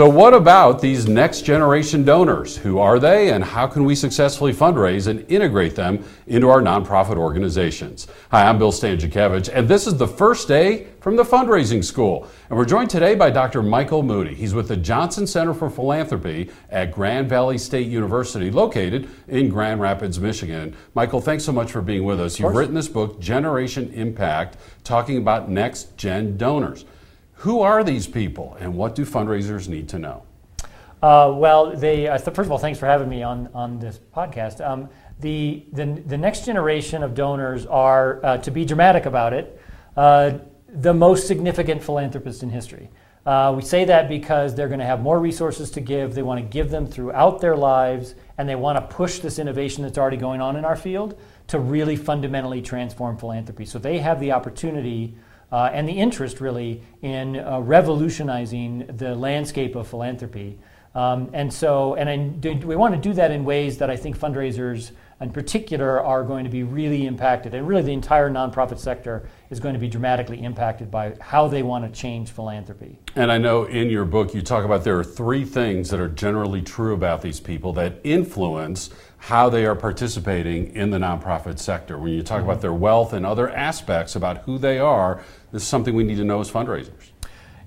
So, what about these next generation donors? Who are they, and how can we successfully fundraise and integrate them into our nonprofit organizations? Hi, I'm Bill Stanczykiewicz, and this is the first day from the fundraising school. And we're joined today by Dr. Michael Moody. He's with the Johnson Center for Philanthropy at Grand Valley State University, located in Grand Rapids, Michigan. Michael, thanks so much for being with us. You've written this book, Generation Impact, talking about next gen donors. Who are these people and what do fundraisers need to know? Uh, well, they, uh, first of all, thanks for having me on, on this podcast. Um, the, the, the, next generation of donors are, uh, to be dramatic about it, uh, the most significant philanthropists in history. Uh, we say that because they're going to have more resources to give. They want to give them throughout their lives, and they want to push this innovation that's already going on in our field to really fundamentally transform philanthropy. So they have the opportunity uh, and the interest really in uh, revolutionizing the landscape of philanthropy. Um, and so, and I, we want to do that in ways that I think fundraisers in particular are going to be really impacted, and really the entire nonprofit sector is going to be dramatically impacted by how they want to change philanthropy. And I know in your book you talk about there are three things that are generally true about these people that influence how they are participating in the nonprofit sector. When you talk mm-hmm. about their wealth and other aspects about who they are, this is something we need to know as fundraisers.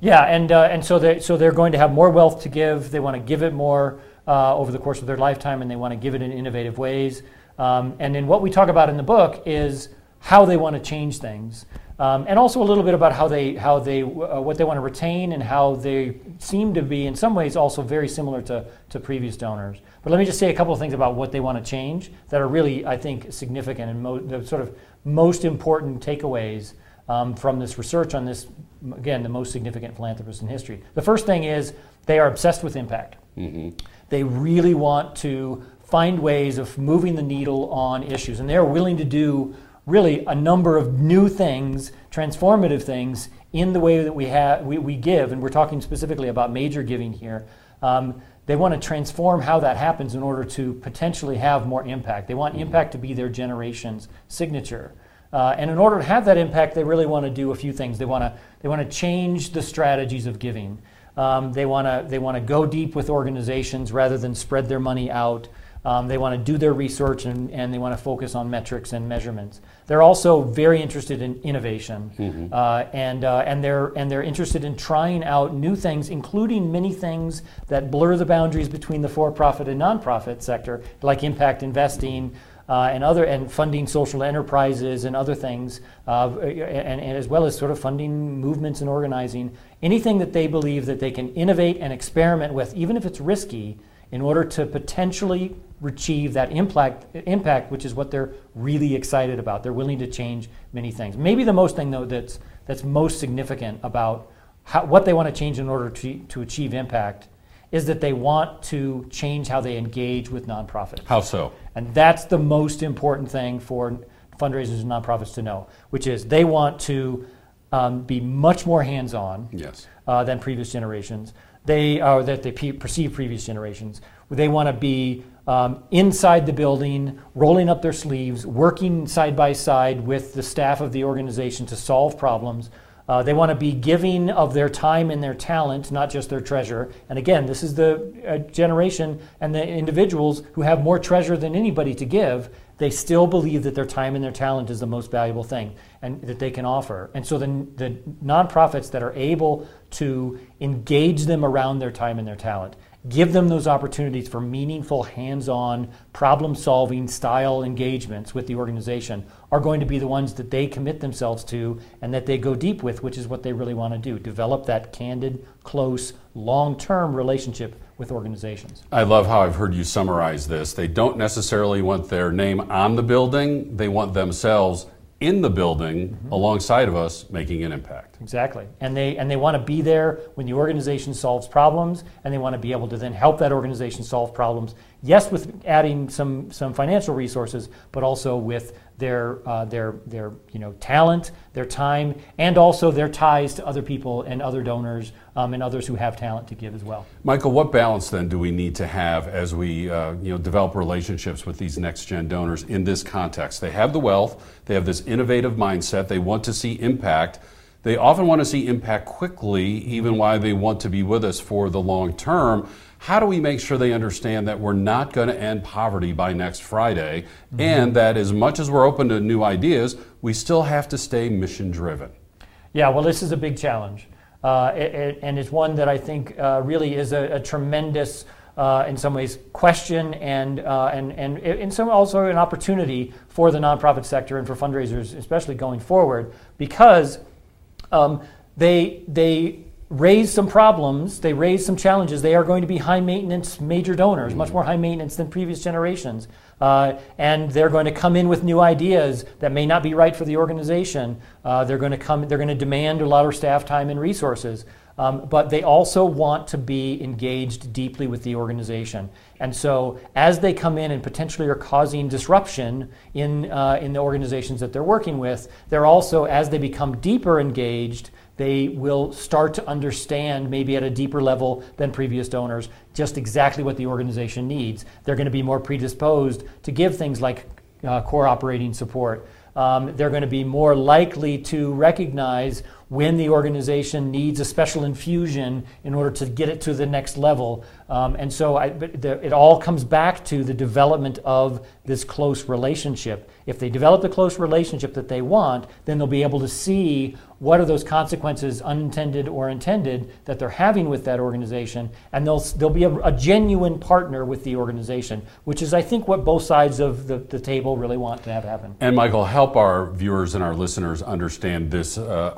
Yeah, and uh, and so they so they're going to have more wealth to give. They want to give it more uh, over the course of their lifetime, and they want to give it in innovative ways. Um, and then what we talk about in the book is how they want to change things, um, and also a little bit about how they how they uh, what they want to retain and how they seem to be in some ways also very similar to to previous donors. But let me just say a couple of things about what they want to change that are really I think significant and mo- the sort of most important takeaways um, from this research on this again the most significant philanthropists in history. The first thing is they are obsessed with impact. Mm-hmm. They really want to find ways of moving the needle on issues. And they're willing to do really a number of new things, transformative things, in the way that we, have, we, we give. And we're talking specifically about major giving here. Um, they want to transform how that happens in order to potentially have more impact. They want impact to be their generation's signature. Uh, and in order to have that impact, they really want to do a few things. They want to, they want to change the strategies of giving. Um, they want to they want to go deep with organizations rather than spread their money out. Um, they want to do their research and, and they want to focus on metrics and measurements. They're also very interested in innovation, mm-hmm. uh, and uh, and they're and they're interested in trying out new things, including many things that blur the boundaries between the for-profit and nonprofit sector, like impact investing. Uh, and other and funding social enterprises and other things, uh, and, and, as well as sort of funding movements and organizing anything that they believe that they can innovate and experiment with, even if it's risky, in order to potentially achieve that impact, impact, which is what they're really excited about. They're willing to change many things. Maybe the most thing, though, that's, that's most significant about how, what they want to change in order to, to achieve impact is that they want to change how they engage with nonprofits. How so? And that's the most important thing for fundraisers and nonprofits to know, which is they want to um, be much more hands-on yes. uh, than previous generations. They are that they perceive previous generations. They want to be um, inside the building, rolling up their sleeves, working side by side with the staff of the organization to solve problems. Uh, they want to be giving of their time and their talent, not just their treasure. And again, this is the uh, generation and the individuals who have more treasure than anybody to give. They still believe that their time and their talent is the most valuable thing and that they can offer. And so the, the nonprofits that are able to engage them around their time and their talent give them those opportunities for meaningful hands-on problem solving style engagements with the organization are going to be the ones that they commit themselves to and that they go deep with which is what they really want to do develop that candid close long-term relationship with organizations. I love how i've heard you summarize this. They don't necessarily want their name on the building. They want themselves in the building mm-hmm. alongside of us making an impact. Exactly. And they and they want to be there when the organization solves problems and they want to be able to then help that organization solve problems. Yes, with adding some some financial resources, but also with their uh, their their you know talent, their time, and also their ties to other people and other donors um, and others who have talent to give as well. Michael, what balance then do we need to have as we uh, you know develop relationships with these next gen donors in this context? They have the wealth, they have this innovative mindset, they want to see impact. they often want to see impact quickly, even while they want to be with us for the long term. How do we make sure they understand that we're not going to end poverty by next Friday mm-hmm. and that as much as we're open to new ideas, we still have to stay mission driven? Yeah, well, this is a big challenge. Uh, it, it, and it's one that I think uh, really is a, a tremendous uh, in some ways question and, uh, and, and in some also an opportunity for the nonprofit sector and for fundraisers, especially going forward, because um, they, they raise some problems, they raise some challenges. They are going to be high maintenance major donors, much more high maintenance than previous generations. Uh, and they're going to come in with new ideas that may not be right for the organization. Uh, they're going to come, they're going to demand a lot of staff time and resources. Um, but they also want to be engaged deeply with the organization. And so, as they come in and potentially are causing disruption in, uh, in the organizations that they're working with, they're also, as they become deeper engaged, they will start to understand, maybe at a deeper level than previous donors, just exactly what the organization needs. They're going to be more predisposed to give things like uh, core operating support. Um, they're going to be more likely to recognize when the organization needs a special infusion in order to get it to the next level. Um, and so I, the, it all comes back to the development of this close relationship. If they develop the close relationship that they want, then they'll be able to see what are those consequences, unintended or intended, that they're having with that organization, and they'll, they'll be a, a genuine partner with the organization, which is, I think, what both sides of the, the table really want to have happen. And Michael, help our viewers and our listeners understand this uh,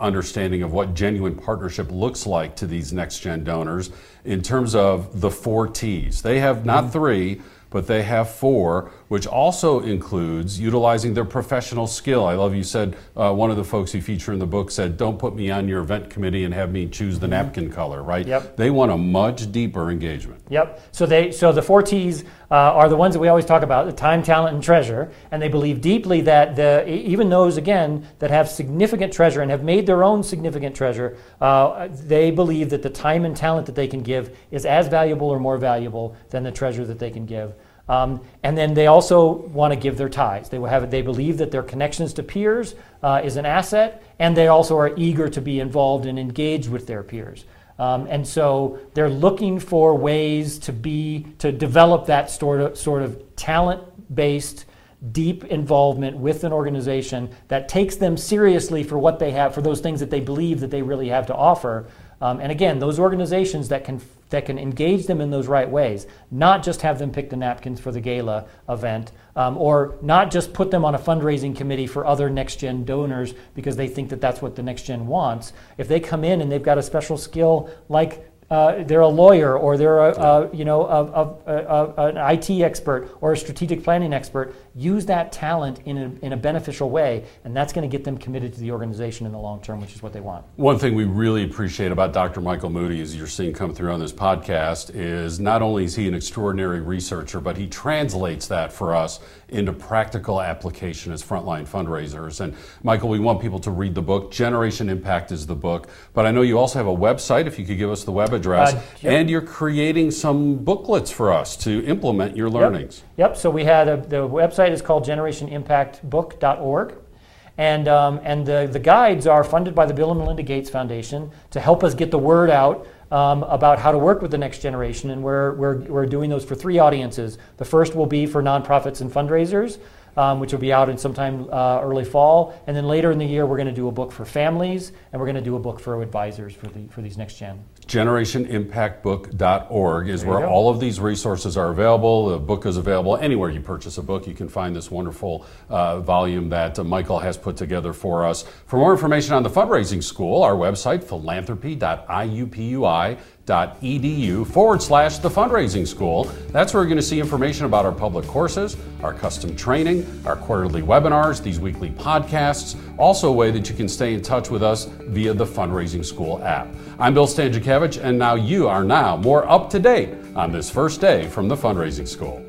understanding of what genuine partnership looks like to these next gen donors in terms of the four T's. They have not mm-hmm. three but they have four, which also includes utilizing their professional skill. I love you said, uh, one of the folks you feature in the book said, don't put me on your event committee and have me choose the mm-hmm. napkin color, right? Yep. They want a much deeper engagement. Yep. So they so the four T's uh, are the ones that we always talk about, the time, talent, and treasure. And they believe deeply that the, even those, again, that have significant treasure and have made their own significant treasure, uh, they believe that the time and talent that they can give is as valuable or more valuable than the treasure that they can give. Um, and then they also want to give their ties. They, have, they believe that their connections to peers uh, is an asset, and they also are eager to be involved and engaged with their peers. Um, and so they're looking for ways to be to develop that sort of, sort of talent-based, deep involvement with an organization that takes them seriously for what they have, for those things that they believe that they really have to offer. Um, and again, those organizations that can that can engage them in those right ways, not just have them pick the napkins for the gala event, um, or not just put them on a fundraising committee for other next gen donors because they think that that's what the next gen wants. If they come in and they've got a special skill like uh, they're a lawyer or they're a, a you know a, a, an IT expert or a strategic planning expert. Use that talent in a, in a beneficial way, and that's going to get them committed to the organization in the long term, which is what they want. One thing we really appreciate about Dr. Michael Moody, as you're seeing come through on this podcast, is not only is he an extraordinary researcher, but he translates that for us into practical application as frontline fundraisers. And Michael, we want people to read the book. Generation Impact is the book, but I know you also have a website. If you could give us the web address, uh, and you're creating some booklets for us to implement your learnings. Yep. yep. So we had a, the website is called GenerationImpactBook.org. And, um, and the, the guides are funded by the Bill and Melinda Gates Foundation to help us get the word out um, about how to work with the next generation. And we're, we're, we're doing those for three audiences. The first will be for nonprofits and fundraisers um, which will be out in sometime uh, early fall. And then later in the year, we're going to do a book for families, and we're going to do a book for advisors for, the, for these next gen. GenerationImpactBook.org is where all of these resources are available. The book is available anywhere you purchase a book. You can find this wonderful uh, volume that uh, Michael has put together for us. For more information on the Fundraising School, our website, philanthropy.iupui.com edu forward slash the fundraising school. That's where you're going to see information about our public courses, our custom training, our quarterly webinars, these weekly podcasts, also a way that you can stay in touch with us via the fundraising school app. I'm Bill Stanczykiewicz, and now you are now more up to date on this first day from the fundraising school.